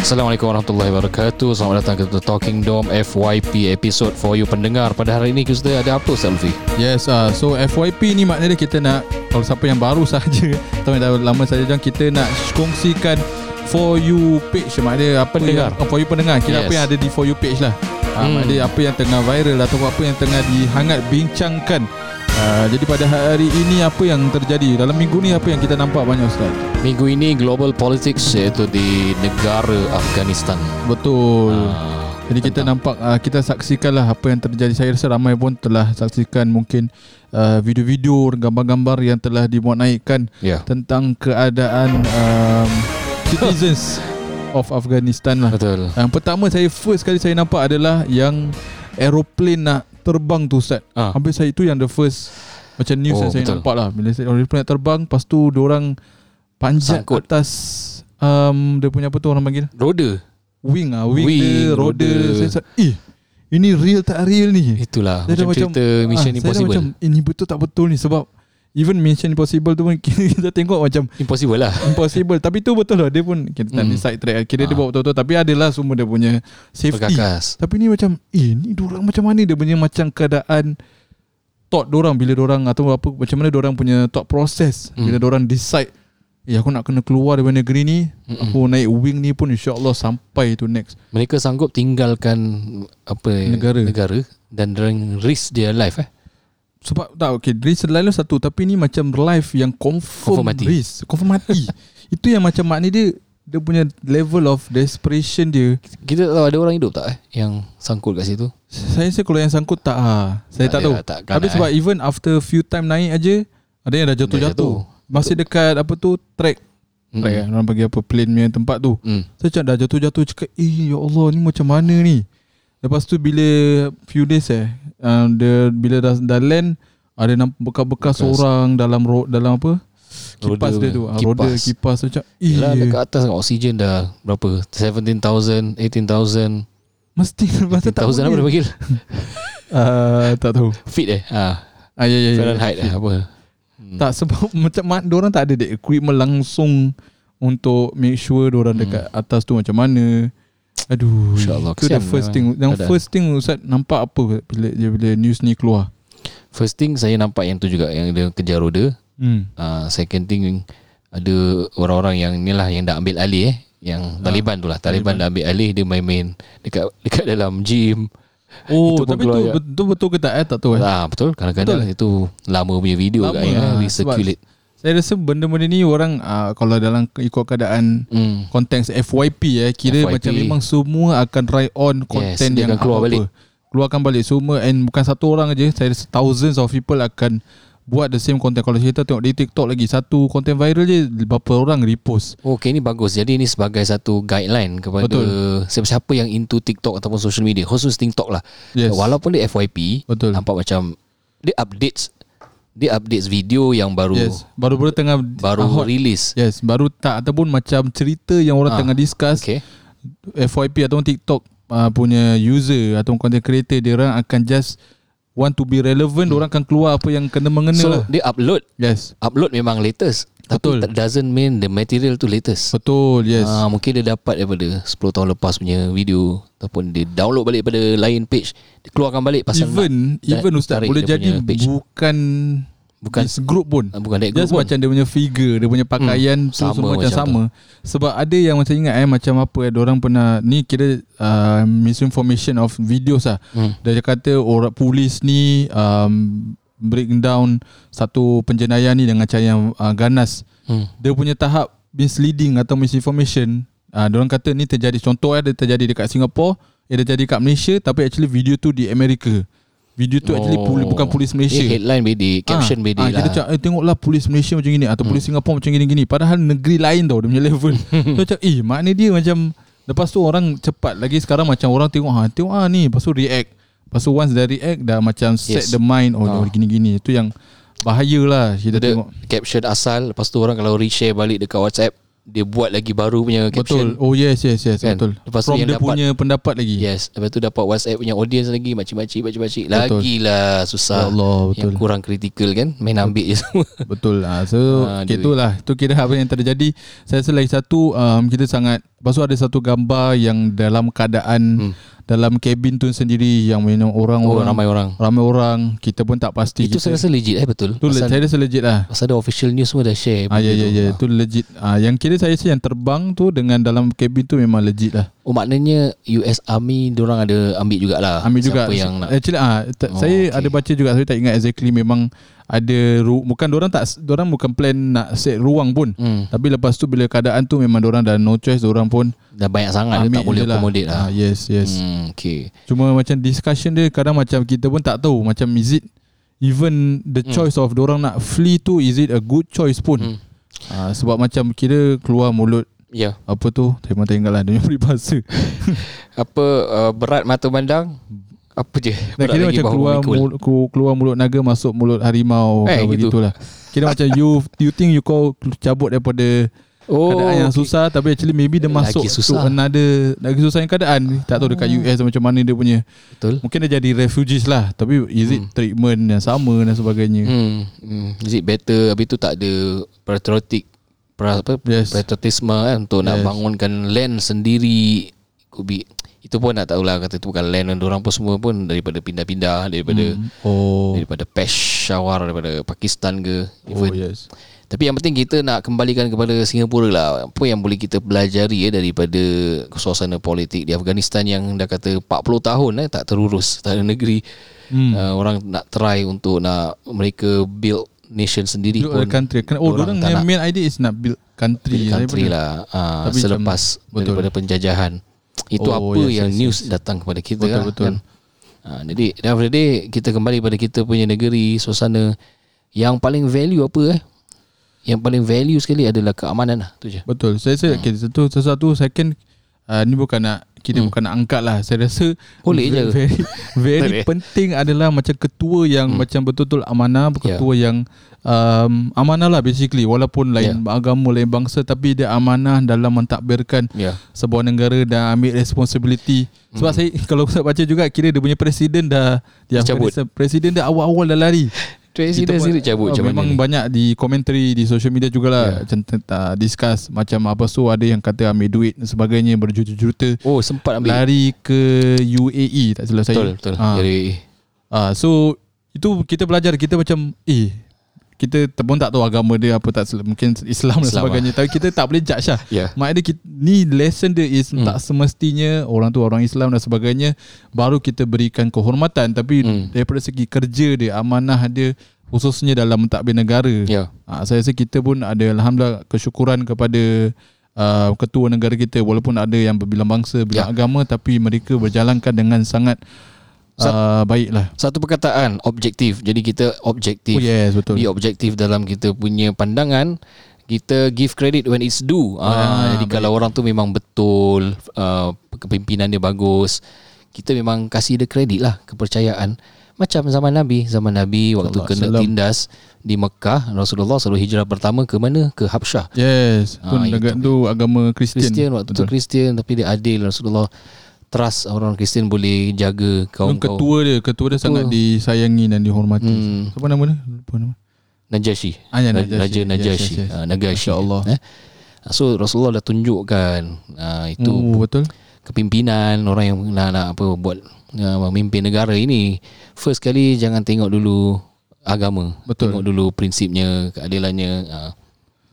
Assalamualaikum warahmatullahi wabarakatuh Selamat datang ke The Talking Dome FYP episode for you pendengar Pada hari ini kita ada apa Selfie? Yes, uh, so FYP ni maknanya kita nak Kalau siapa yang baru saja Atau yang dah lama saja Kita nak kongsikan For you page Maknanya apa Pendengar. yang, oh, For you pendengar Kira Yes. apa yang ada di For you page lah uh, Hmm. Maknanya apa yang tengah viral Atau apa yang tengah dihangat bincangkan uh, Jadi pada hari ini Apa yang terjadi? Dalam minggu ni Apa yang kita nampak banyak Ustaz? Minggu ini global politics iaitu di negara Afghanistan. Betul. Ah, Jadi kita nampak uh, kita saksikanlah apa yang terjadi. Saya rasa ramai pun telah saksikan mungkin uh, video-video gambar-gambar yang telah dimuat naikkan Ya. tentang keadaan um, citizens of Afghanistan lah. Betul. Yang pertama saya first kali saya nampak adalah yang aeroplane nak terbang tu Ustaz. Ah. Hampir saya itu yang the first macam news Oh, yang saya betul. nampak lah bila saya aeroplane nak terbang lepas tu orang panjat Sangkut. atas um, dia punya apa tu orang panggil Roda wing ah wing, Wing, dia roda, roda. saya eh ini real tak real ni Itulah Saya dah Macam cerita Mission ah, saya Impossible macam ini betul tak betul ni sebab even Mission Impossible tu pun kita tengok macam Impossible lah. Impossible. Tapi tu betul lah dia pun kita tak ni side track. Kira dia Ah. buat betul-betul. Tapi adalah semua dia punya safety. Perkakas tapi ni macam eh ni orang macam mana? Dia punya macam keadaan thought orang bila orang atau apa macam mana orang punya thought process? Hmm. bila orang decide Eh aku nak kena keluar daripada negeri ni Mm-mm. Aku naik wing ni pun InsyaAllah sampai tu next. Mereka sanggup tinggalkan Apa Negara. Negara Dan risk their life eh Sebab tak okay Risk selalu satu Tapi ni macam life yang confirm Confirm mati. Risk. Confirm mati. Itu yang macam makna dia Dia punya level of desperation dia. Kita tak tahu ada orang hidup tak eh Yang sangkut kat situ? Saya rasa kalau yang sangkut tak ah. Saya tak, ada, tahu. takkan Tapi lah, sebab eh. even after few time naik aja Ada yang dah Dah jatuh-jatuh Masih dekat apa tu Track. Eh Orang bagi apa Plane punya tempat tu. Mm. Saya cakap dah jatuh-jatuh Cakap eh ya Allah ni macam mana ni Lepas tu bila Few days eh uh, dia, Bila dah, dah land Ada nampak bekas-bekas Bekas. orang Dalam ro, dalam apa Roda Kipas dia tu punya. Ah, Roda Kipas. eh Yelah dekat atas kan oksigen dah berapa 17,000 18,000 Mesti Masa tak 18,000 apa dia panggil uh, Tak tahu Feet eh ah, ah, ya, ya, ya. Fahrenheit eh apa Hmm. Tak sebab macam mak orang tak ada the equipment langsung untuk make sure orang Hmm. dekat atas tu macam mana. Aduh. InsyaAllah, Itu the first memang thing. Yang keadaan. first thing Ustaz nampak apa bila bila news ni keluar? First thing saya nampak yang tu juga Yang dia kejar roda Hmm. uh, Second thing Ada orang-orang yang ni lah Yang dah ambil alih eh Yang Ah, Taliban tu lah Taliban, Taliban. dah ambil alih Dia main-main Dekat dekat dalam gym Oh, Itu tapi tu betul betul ke tak eh tak tahu eh. ah, Betul Kadang-kadang Betul. itu Lama punya video Lama kat ya, lah, Recirculate Saya rasa benda-benda ni orang uh, kalau dalam ikut keadaan hmm. konteks FYP eh kira FYP. macam memang semua akan try on content dia yang keluar apa-apa. balik. Keluarkan balik semua and bukan satu orang aja saya rasa thousands of people akan buat the same content kalau kita tengok di TikTok lagi satu content viral je berapa orang repost Okay ni bagus Jadi ni sebagai satu guideline Kepada Betul. Siapa-siapa yang into TikTok Ataupun social media Khusus TikTok lah yes Walaupun dia FYP betul Nampak macam Dia updates Dia updates video yang baru. Yes baru-baru tengah Baru ah, hot. release. Yes baru tak ataupun macam cerita yang orang Ah, tengah discuss. Okay. FYP ataupun TikTok uh, punya user atau content creator dia orang akan just want to be relevant hmm. orang akan keluar apa yang kena mengena So lah. dia upload. Yes. Upload memang latest Betul. Tapi doesn't mean The material tu latest. Betul yes. Ah, Mungkin dia dapat daripada 10 tahun lepas punya video Ataupun dia download balik pada lain page Dia keluarkan balik pasal even nak even ustaz boleh jadi page. bukan Bukan. this group pun. Ah, Bukan that group Just pun. macam dia punya figure Dia punya pakaian hmm, tu sama semua macam macam sama. Sebab ada yang macam ingat eh Macam apa eh Diorang pernah Ni kira uh, Misinformation of videos lah. Hmm. Dia kata orang polis ni um, Break down Satu penjenayah ni Dengan cara yang uh, ganas. Hmm. Dia punya tahap Misleading atau misinformation uh, Diorang kata ni terjadi Contoh eh Dia terjadi dekat Singapore Dia terjadi kat Malaysia Tapi actually video tu di Amerika. Video tu actually Oh. poli, bukan polis Malaysia. Dia headline beda Caption Ah, beda ah, lah. Kita cakap eh, Tengoklah polis Malaysia macam gini Atau polis Singapura macam gini-gini. Padahal negeri lain tau Dia punya level. So cakap eh makna dia macam Lepas tu orang cepat Lagi sekarang macam orang tengok ha, Tengok ah ni. Lepas tu react Lepas tu once dah react Dah macam set Yes. the mind Oh oh. gini-gini Itu yang Bahaya lah Kita Dia tengok caption asal Lepas tu orang kalau reshare balik dekat WhatsApp dia buat lagi baru punya caption. Betul. Oh yes yes yes Kan? betul. Lepas From yang dia dapat- punya pendapat lagi. Yes, lepas tu dapat WhatsApp punya audience lagi makcik-makcik. Betul. Lagilah susah. Ya Allah Yang betul. kurang kritikal kan main ambil je semua. Betul ah. So uh, itulah Itu kira apa yang terjadi Saya rasa lagi satu um, Kita sangat Lepas tu ada satu gambar Yang dalam keadaan Hmm. Dalam kabin tu sendiri Yang memang Oh, orang-orang ramai orang. Ramai orang Kita pun tak pasti Itu saya kita, rasa legit eh betul. tu, pasal, Saya rasa legit lah pasal ada official news semua dah share. Ah, ya, benda ya, tu. ya. Legit. Ah, yang kira saya rasa yang terbang tu dengan dalam kabin tu memang legit lah. Oh maknanya US Army Diorang ada ambil jugalah Ambil juga. Siapa yang nak Actually, ah, Oh, t- saya okay. ada baca juga. Saya tak ingat exactly memang ada ru- bukan orang tak orang bukan plan nak set ruang pun. hmm, Tapi lepas tu bila keadaan tu memang orang dah no choice orang pun Dah banyak sangat Dia tak boleh lah. accommodate lah Ah, yes, yes. hmm, Okay Cuma macam discussion dia kadang macam kita pun tak tahu macam is it even the Hmm. choice of orang nak flee tu is it a good choice pun. hmm. Ah, sebab macam kira keluar mulut Ya apa tu saya tak ingat lah dia punya peribahasa Apa uh, Berat mata pandang Apa je Dah Berat kira macam keluar mulut, keluar mulut naga masuk mulut harimau Eh, eh, gitu. begitulah. Kira macam you you think you kau cabut daripada Oh keadaan yang okay. susah tapi actually maybe dia Lagi masuk susah. to another lagi susah yang keadaan. Tak tahu dekat Oh. US macam mana dia punya. Betul Mungkin dia jadi refugees lah tapi is it treatment yang sama dan sebagainya. hmm. Hmm. Is it better Habis tu tak ada Patriotic pra, apa, Yes. Patriotisme kan Untuk nak Yes. bangunkan land sendiri Could be itu pun tak tahulah kata tu bukan land dan orang pun semua pun daripada pindah-pindah daripada hmm. Oh. daripada Peshawar daripada Pakistan ke Oh even yes. Tapi yang penting kita nak kembalikan kepada Singapura lah. Apa yang boleh kita pelajari ya daripada suasana politik di Afghanistan yang dah kata 40 tahun eh tak terurus, tak ada negeri. Hmm. Uh, orang nak try untuk nak mereka build nation sendiri Build pun. country. Oh, orang yang nak main idea is nak build country. build Saya country lah uh, Tapi selepas betul. daripada penjajahan. Itu Oh, apa yes, yang yes, news yes. datang kepada kita Betul, lah, betul. kan. Uh, jadi end of the day kita kembali pada kita punya negeri, suasana yang paling value apa eh? Yang paling value sekali adalah keamanan lah tu je. Betul. Saya rasa okay, satu sesuatu second uh, ni bukan nak kita Hmm. bukan nak angkat lah. Saya rasa Boleh je. very, very penting adalah macam ketua yang Hmm. macam betul-betul amanah, Ya. ketua yang um, amanah lah basically walaupun lain agama lain bangsa tapi dia amanah dalam mentadbirkan Ya. sebuah negara dan ambil responsibility. Sebab saya kalau saya baca juga kira dia punya presiden dah dia presiden dah awal-awal dah lari. Presiden Kita sendiri cabut macam Memang mana ni? banyak di komentari di social media jugalah Ya. yeah. macam uh, discuss macam apa so ada yang kata ambil duit dan sebagainya berjuta-juta Oh sempat ambil lari ke UAE tak salah saya. Betul betul Ah. Dari Ah, so itu kita belajar kita macam eh kita pun tak tahu agama dia apa tak mungkin Islam dan Islam sebagainya tapi kita tak boleh judge lah. Ya Maknanya kita, ni lesson dia is hmm. tak semestinya orang tu orang Islam dan sebagainya baru kita berikan kehormatan tapi hmm. daripada segi kerja dia amanah dia khususnya dalam mentadbir negara. Ya Ha, saya rasa kita pun ada alhamdulillah kesyukuran kepada uh, ketua negara kita walaupun ada yang berbilang bangsa, bilang Ya. agama tapi mereka berjalankan dengan sangat uh, baiklah. Satu perkataan Objektif Jadi kita objektif Oh yes betul. Be objektif dalam kita punya pandangan kita give credit when it's due. Ah, Ah, jadi baik. kalau orang tu memang betul, uh, kepimpinan dia bagus, kita memang kasih dia kredit lah, kepercayaan. Macam zaman Nabi, zaman Nabi waktu Sallallahu kena wasallam. tindas di Mekah, Rasulullah selalu hijrah pertama ke mana? Ke Habsyah. Yes, Ah, pun itu. negara tu agama Kristian. Kristian waktu tu Kristian tapi dia adil Rasulullah trust orang Kristian boleh jaga kaum Kaum ketua dia, ketua dia sangat disayangi dan dihormati. Hmm. Siapa nama dia? Lupa nama. Najasyi. Ah, ya, Raja Najasyi. Yes, yes, yes. Ah, Nagashi. Masya-Allah. Eh? So Rasulullah dah tunjukkan ah, itu Oh, betul. kepimpinan orang yang nak, nak apa buat uh, memimpin negara ini first kali jangan tengok dulu agama Betul. tengok dulu prinsipnya keadilannya uh,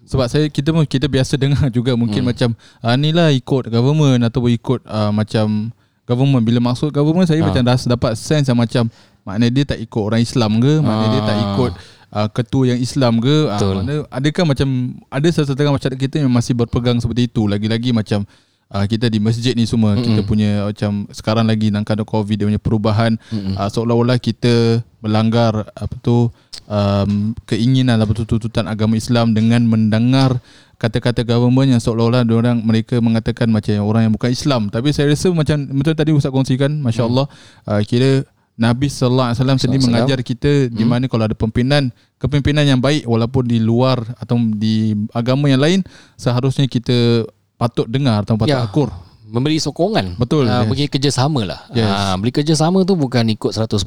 Sebab saya kita pun kita biasa dengar juga mungkin Hmm. macam ah ni lah ikut government ataupun ikut ah, macam government bila maksud government saya Ah. macam dah dapat sense yang macam maknanya dia tak ikut orang Islam ke maknanya dia tak ikut ah, ketua yang Islam ke Betul. maknanya adakah macam ada setengah masyarakat kita yang masih berpegang seperti itu lagi-lagi macam ah, kita di masjid ni semua Mm-mm. kita punya macam sekarang lagi keadaan covid dia punya perubahan uh, seolah-olah kita melanggar apa tu um, keinginan atau tuntutan agama Islam dengan mendengar kata-kata government yang seolah-olah orang mereka mengatakan macam orang yang bukan Islam tapi saya rasa macam betul tadi Ustaz kongsikan masya-Allah uh, kira Nabi sallallahu alaihi wasallam sendiri mengajar kita di Hmm. mana kalau ada pimpinan kepimpinan yang baik walaupun di luar atau di agama yang lain seharusnya kita patut dengar atau patut Ya. akur. Memberi sokongan Betul, uh, yes. Beri kerjasama lah Yes. Ah, Beri kerjasama tu bukan ikut 100%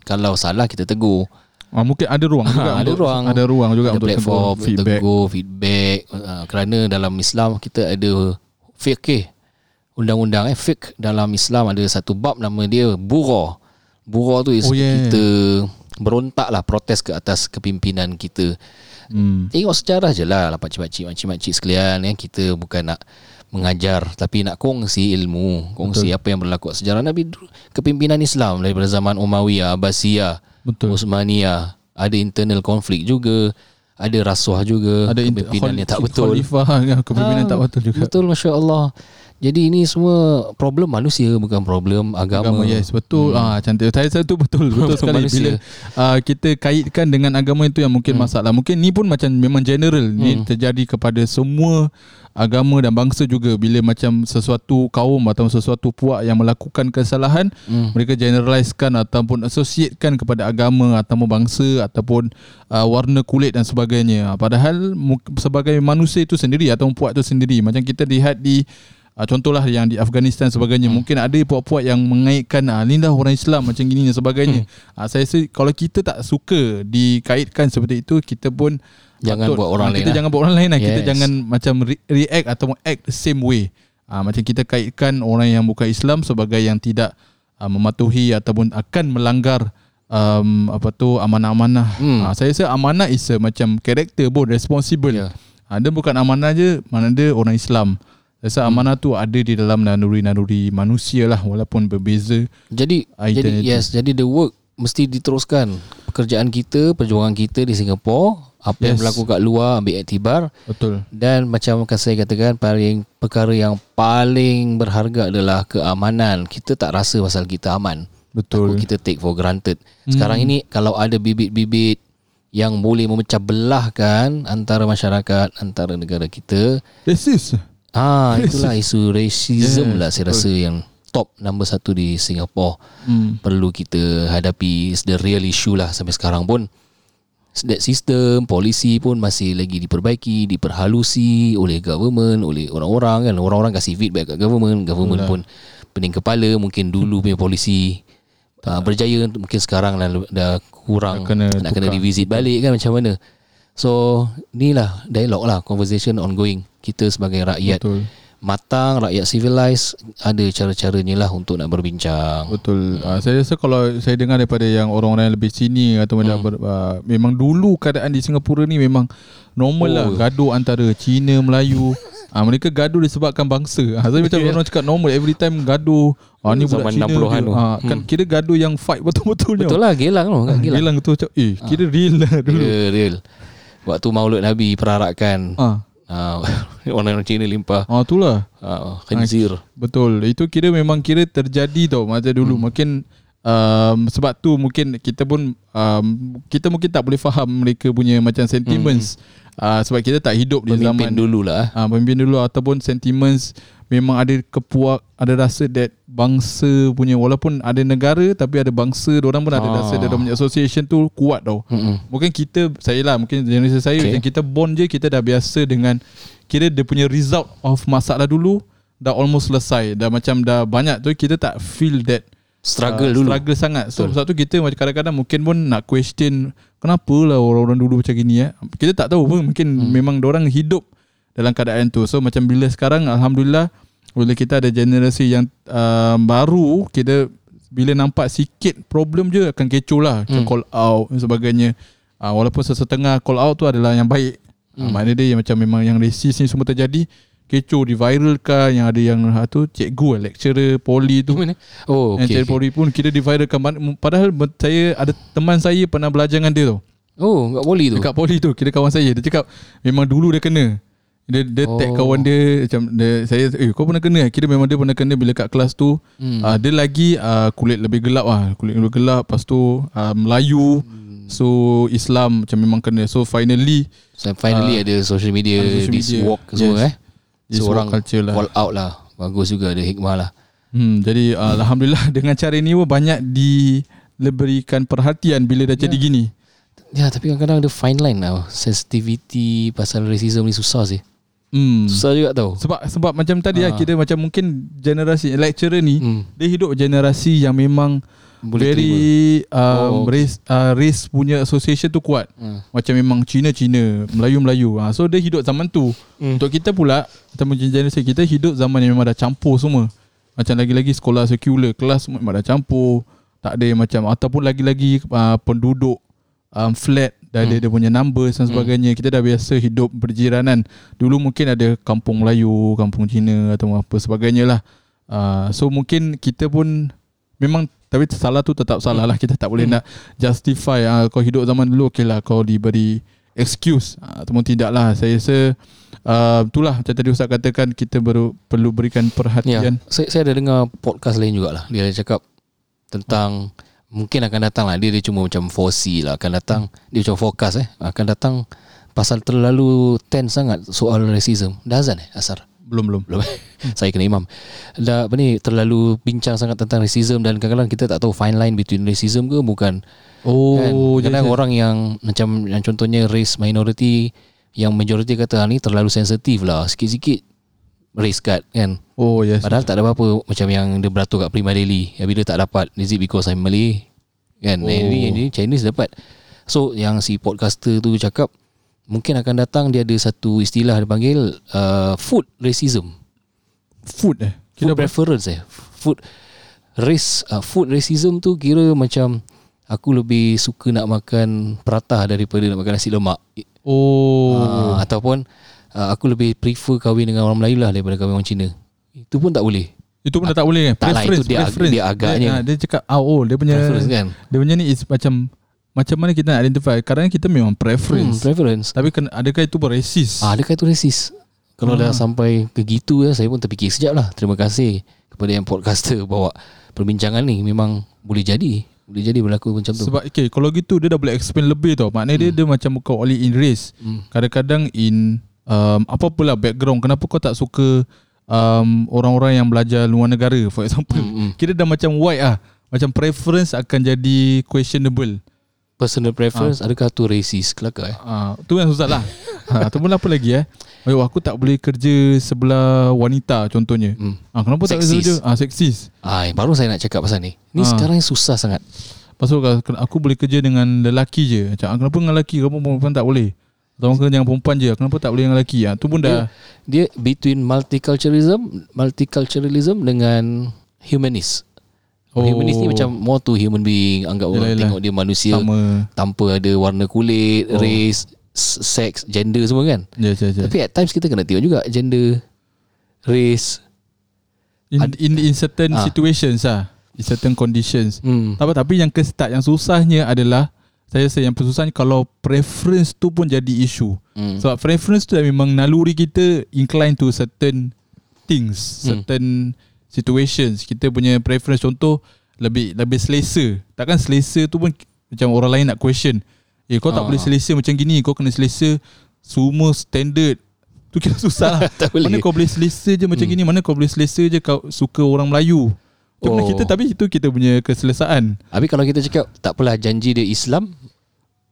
Kalau salah kita tegur Ah, mungkin ada ruang juga Ha, ada untuk, ruang. ada ruang juga ada untuk platform feedback. tegur feedback uh, kerana dalam Islam kita ada fiqh undang-undang eh fiqh dalam Islam ada satu bab nama dia bura bura tu is Oh, yeah. kita berontak lah protes ke atas kepimpinan kita Hmm. tengok sejarah je lah lah pakcik-pakcik makcik-makcik sekalian eh. kita bukan nak mengajar tapi nak kongsi ilmu kongsi Betul. apa yang berlaku sejarah Nabi kepimpinan Islam daripada zaman Umayyah Abbasiyah Betul. Uthmaniyah ada internal konflik juga ada rasuah juga Ada inter- kepimpinan yang tak betul Khalifah kan kepimpinan Ah, tak betul juga. betul Masya Allah jadi ini semua problem manusia bukan problem agama, Agama yes betul hmm. ah cantik saya saya tu betul betul sekali Manusia. bila uh, kita kaitkan dengan agama itu yang mungkin hmm. masalah mungkin ni pun macam memang general hmm. ni terjadi kepada semua agama dan bangsa juga bila macam sesuatu kaum atau sesuatu puak yang melakukan kesalahan hmm. mereka generalizekan ataupun associatekan kepada agama ataupun bangsa ataupun uh, warna kulit dan sebagainya padahal mu- sebagai manusia itu sendiri atau puak itu sendiri macam kita lihat di Uh, contohlah yang di Afghanistan sebagainya hmm. mungkin ada puak-puak yang mengaitkan ah ni dah orang Islam macam gini dan sebagainya. Hmm. Uh, saya rasa kalau kita tak suka dikaitkan seperti itu kita pun Jangan buat orang ah, lain Kita lah. jangan buat orang lain lah. Kita Yes. jangan macam re- react atau act the same way. Uh, macam kita kaitkan orang yang bukan Islam sebagai yang tidak uh, mematuhi ataupun akan melanggar um, apa tu amanah-amanah. Hmm. Uh, saya rasa amanah is a macam character pun responsible. Ya. Ha, dia bukan amanah je, mana dia orang Islam. Rasa Hmm. amanah tu ada di dalam naluri-naluri manusia lah walaupun berbeza. jadi Ah, jadi identity. yes jadi the work mesti diteruskan pekerjaan kita perjuangan kita di Singapura apa yang Yes. berlaku kat luar ambil iktibar Betul. dan macam akan saya katakan paling perkara yang paling berharga adalah keamanan kita tak rasa pasal kita aman Betul. Takut kita take for granted. Sekarang ini kalau ada bibit-bibit yang boleh memecah belahkan antara masyarakat, antara negara kita, Racist. Ah itulah isu racism Yes, lah saya rasa yang top number satu di Singapore. Hmm. Perlu kita hadapi It's the real issue lah sampai sekarang pun. That system, polisi pun masih lagi diperbaiki, diperhalusi oleh government, oleh orang-orang kan. Orang-orang kasih feedback kat government, government pun pening kepala. Mungkin dulu punya polisi uh, berjaya, mungkin sekarang dah, dah kurang. Dah kena nak kena revisit balik kan macam mana. So, ni lah dialog lah, conversation ongoing. Kita sebagai rakyat Betul. matang, rakyat civilized, ada cara-caranya lah untuk nak berbincang. Betul. Uh, saya rasa kalau saya dengar daripada yang orang-orang yang lebih sini atau hmm. ber, uh, memang dulu keadaan di Singapura ni memang normal oh. lah Oh. gaduh antara Cina Melayu. Ah mereka gaduh disebabkan bangsa. Ah saya macam orang cakap normal every time gaduh. Ah ni budak Zaman Cina 60-an dia. tu. Ah kan kira gaduh yang fight betul-betul Betul lah, gelang tu. Ah, Gelang. Gelang tu macam eh kira real lah dulu. Ya, real. Waktu maulud Nabi perarakan. Ah. Uh, orang-orang Cina limpah Ah itulah. uh, khinzir. Betul. Itu kira memang kira terjadi tau masa dulu. Hmm. Mungkin um, sebab tu mungkin kita pun um, kita mungkin tak boleh faham mereka punya macam sentiments. Hmm. Uh, sebab kita tak hidup di Pemimpin zaman dulu lah. Ah, pemimpin dulu ataupun sentiments memang ada kepuak, ada rasa that bangsa punya walaupun ada negara tapi ada bangsa, orang pun ada Ah. rasa dia punya association tu kuat tau. Mm-mm. Mungkin kita saya lah mungkin generasi saya Okay. kita born je kita dah biasa dengan kira dia punya result of masalah dulu dah almost selesai. Dah macam dah banyak tu kita tak feel that Struggle uh, dulu. struggle sangat. So sebab tu kita macam kadang-kadang mungkin pun nak question kenapa lah orang-orang dulu macam gini eh? Kita tak tahu pun. Mungkin hmm. memang orang hidup dalam keadaan tu. So macam bila sekarang alhamdulillah bila kita ada generasi yang uh, baru kita bila nampak sikit problem je akan kecoh lah. Hmm. call out dan sebagainya. Uh, walaupun sesetengah call out tu adalah yang baik hmm. uh, maknanya dia yang macam memang yang racist ni semua terjadi kecoh di viralkan yang ada yang uh, tu cikgu lecturer poli tu Mana? Oh, yang okay. cari okay. Polri pun kira diviralkan Padahal saya ada teman saya pernah belajar dengan dia tau Oh, kat poli tu. Dekat Poli tu Kira kawan saya Dia cakap Memang dulu dia kena Dia, dia oh. tag kawan dia Macam dia, Saya Eh kau pernah kena Kira memang dia pernah kena Bila kat kelas tu Hmm. hmm. uh, Dia lagi uh, Kulit lebih gelap lah Kulit lebih gelap Lepas tu uh, Melayu Hmm. So Islam Macam memang kena So finally So finally ada social media, ada social this media. walk semua Yes. eh. This Seorang walk culture lah. call out lah. Bagus juga ada hikmah lah. Hmm, jadi uh, alhamdulillah dengan cara ini pun banyak berikan perhatian bila dah jadi gini. Ya tapi kadang-kadang ada fine line tau Sensitivity Pasal racism ni susah sih Hmm. Susah juga tau Sebab sebab macam tadi Ah. lah kita macam mungkin generasi lecturer ni hmm. dia hidup generasi yang memang Boleh very um, Oh, race uh, race punya association tu kuat. terima. Macam memang Cina Cina, Melayu Melayu. Ha, so dia hidup zaman tu. Hmm. Untuk kita pula Ataupun generasi kita hidup zaman yang memang dah campur semua Macam lagi-lagi sekolah sekular Kelas semua memang dah campur Tak ada macam Ataupun lagi-lagi uh, penduduk um, Flat Dah ada Hmm. dia punya numbers dan sebagainya. Kita dah biasa hidup berjiranan. Dulu mungkin ada kampung Melayu Kampung Cina Atau apa sebagainya lah. Uh, So mungkin kita pun Memang Tapi salah tu tetap salah lah. Kita tak boleh nak Justify uh, Kau hidup zaman dulu Okay lah kau diberi Excuse. Uh, Ataupun tidak lah. Saya rasa uh, Itulah macam tadi Ustaz katakan Kita baru perlu berikan Ya, perhatian saya, saya ada dengar podcast lain jugalah. Dia ada cakap tentang mungkin akan datang lah. Dia, dia cuma macam foresee lah. Akan datang, dia macam forecast eh. Akan datang pasal terlalu tense sangat soal racism. Dah azan eh asar? Belum belum Belum eh? Saya kena imam. Dah apa ni terlalu bincang sangat tentang racism dan kadang-kadang kita tak tahu fine line between racism ke bukan. Oh kan? Kadang ya. orang yang macam yang contohnya race minority yang majority kata "Ah, ni terlalu sensitif lah. Sikit-sikit race card kan. Oh yes. Padahal tak ada apa-apa Macam yang dia beratur kat Prima Daily. Yang bila tak dapat Is it because I'm Malay? Kan? Oh. oh. Ini, Chinese dapat. So yang si podcaster tu cakap Mungkin akan datang Dia ada satu istilah Dia panggil uh, Food racism. Food eh? Food Kira apa? preference eh? Food Race uh, Food racism tu Kira macam Aku lebih suka nak makan Prata daripada nak makan nasi lemak. Oh. Uh, Ataupun uh, Aku lebih prefer kahwin dengan orang Melayu lah Daripada kahwin orang Cina Itu pun tak boleh Itu pun dah tak boleh kan Tak lah, itu dia ag- dia agaknya. dia, ah, dia cakap ah, Oh dia punya Preference kan Dia punya ni is macam Macam mana kita nak identify Kadang kita memang hmm, preference Preference Tapi adakah itu racist Ah, adakah itu resis? Kalau Ah. dah sampai ke gitu ya, saya pun terfikir sekejap lah. Terima kasih kepada yang podcaster bawa perbincangan ni. Memang boleh jadi. Boleh jadi berlaku macam tu. Sebab okay, kalau gitu dia dah boleh explain lebih tau. Maknanya dia dia macam bukan only in race. Hmm. Kadang-kadang in um, apa pula background. Kenapa kau tak suka um, orang-orang yang belajar luar negara for example. Hmm, hmm. Kira dah macam white ah. Macam preference akan jadi questionable. Personal preference, adakah tu racist? Kelakar eh? Ah, tu yang susah lah. ha, ataupun apa lagi eh? Ayo aku tak boleh kerja sebelah wanita contohnya. Hmm. Ah, kenapa tak boleh kerja? Ah, seksis. Ah, baru saya nak cakap pasal ni. Ni Ah. sekarang susah sangat. Pasal aku boleh kerja dengan lelaki je. Macam ah, kenapa dengan lelaki kamu perempuan tak boleh? Atau kerja dengan perempuan je. Kenapa tak boleh dengan lelaki? Ah, tu pun dah Dia between multiculturalism, multiculturalism dengan humanist. Oh. Humanist ni macam more to human being. Anggap Yelah, orang yelah. tengok dia manusia sama. tanpa ada warna kulit, Oh. race, sex, gender semua kan. Ya, ya, ya. Tapi at times kita kena tengok juga gender, race. In, in, in certain Ah. situations lah. In certain conditions. Hmm. Tak apa, tapi yang ke start yang susahnya adalah saya rasa yang susahnya kalau preference tu pun jadi isu. Hmm. Sebab preference tu memang naluri kita incline to certain things, Hmm. certain situations. Kita punya preference contoh lebih lebih selesa. Takkan selesa tu pun macam orang lain nak question. Eh kau tak Ah. boleh selesa macam gini, kau kena selesa semua standard. Tu kira susah lah. boleh. Mana kau boleh selesa je macam Hmm. gini, mana kau boleh selesa je kau suka orang Melayu. Tu oh. Kita tapi itu kita punya keselesaan. Habis kalau kita cakap tak apalah janji dia Islam,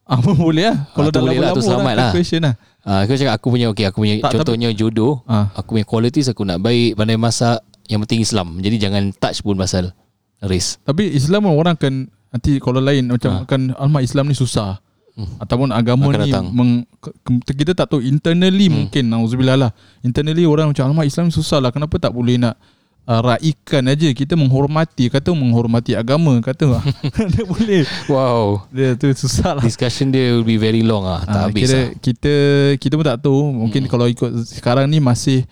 Ah boleh lah. Kalau tu dah boleh lah, tu selamat orang akan lah. question lah. ah aku cakap aku punya okey aku punya Tak, contohnya jodoh, Ah. aku punya qualities aku nak baik, pandai masak, yang penting Islam. Jadi jangan touch pun pasal race. Tapi Islam pun orang akan nanti kalau lain macam Ha. akan alma Islam ni susah. Hmm. Ataupun agama Akan ni datang. meng, kita tak tahu internally Hmm. mungkin nauzubillah lah. Internally orang macam alma Islam ni susah lah. Kenapa tak boleh nak uh, raikan aja kita menghormati kata menghormati agama kata tak boleh. Wow. Dia tu susah lah. Discussion dia will be very long ah, tak Ah, habis kira ah. kita kita pun tak tahu mungkin Hmm. kalau ikut sekarang ni masih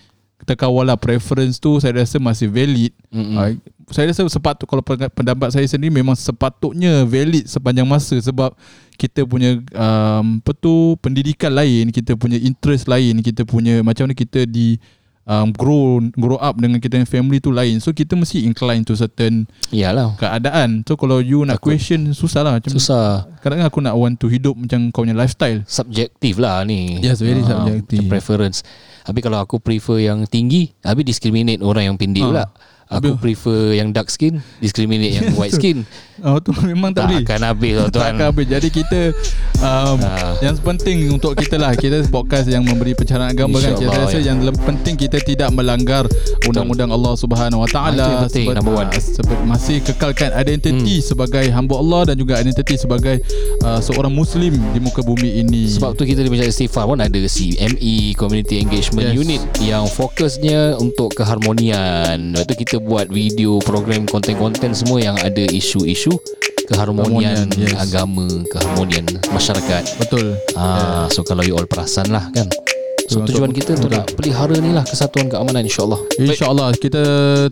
kita kawal lah preference tu saya rasa masih valid Mm-mm. Uh, saya rasa sepatut kalau pendapat saya sendiri memang sepatutnya valid sepanjang masa sebab kita punya um, apa tu pendidikan lain, kita punya interest lain, kita punya macam mana kita di um, grow grow up dengan kita punya family tu lain. So kita mesti incline to certain Iyalah. keadaan. So kalau you nak Takut. question susah lah macam Susah. kadang-kadang aku nak want to hidup macam kau punya lifestyle. Subjektif lah ni Yes, very Ah, subjective. Preference Habis kalau aku prefer yang tinggi Habis discriminate orang yang pendek Ah. pula Aku prefer yang dark skin Discriminate yang white skin. Oh tu memang tak, Tak boleh akan habis Tak tuan. Akan habis. Jadi kita um, Ah. Yang penting untuk kita lah. Kita podcast yang memberi pencerahan agama kan. InsyaAllah, rasa ya. yang lebih penting Kita tidak melanggar Undang-undang Allah Subhanahu Wa Ah, Taala number one. ah, Masih kekalkan identiti Sebagai hamba Allah Dan juga identiti sebagai uh, Seorang Muslim Di muka bumi ini. Sebab tu kita di Majlis Istighfar pun ada CME Community Engagement Yes. Unit yang fokusnya untuk keharmonian. Lepas tu kita buat video, program, konten-konten semua yang ada isu-isu keharmonian Keharmonian, yes. agama, keharmonian masyarakat. Betul Ah, so kalau you all perasan lah kan. So Betul, tujuan kita untuk nak pelihara ni lah kesatuan keamanan insyaAllah. InsyaAllah kita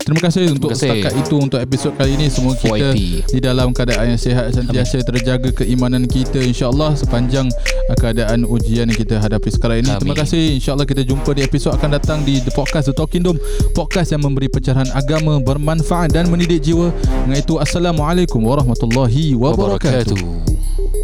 terima kasih untuk kasih. setakat itu untuk episod kali ini semua kita YP. di dalam keadaan yang sihat sentiasa terjaga keimanan kita insyaAllah sepanjang uh, keadaan ujian yang kita hadapi sekarang ini. Amin. Terima kasih insyaAllah kita jumpa di episod akan datang di The Podcast The Talking Dome podcast yang memberi pencerahan agama bermanfaat dan mendidik jiwa. Dengan itu Assalamualaikum warahmatullahi wabarakatuh. Wabarakatuh.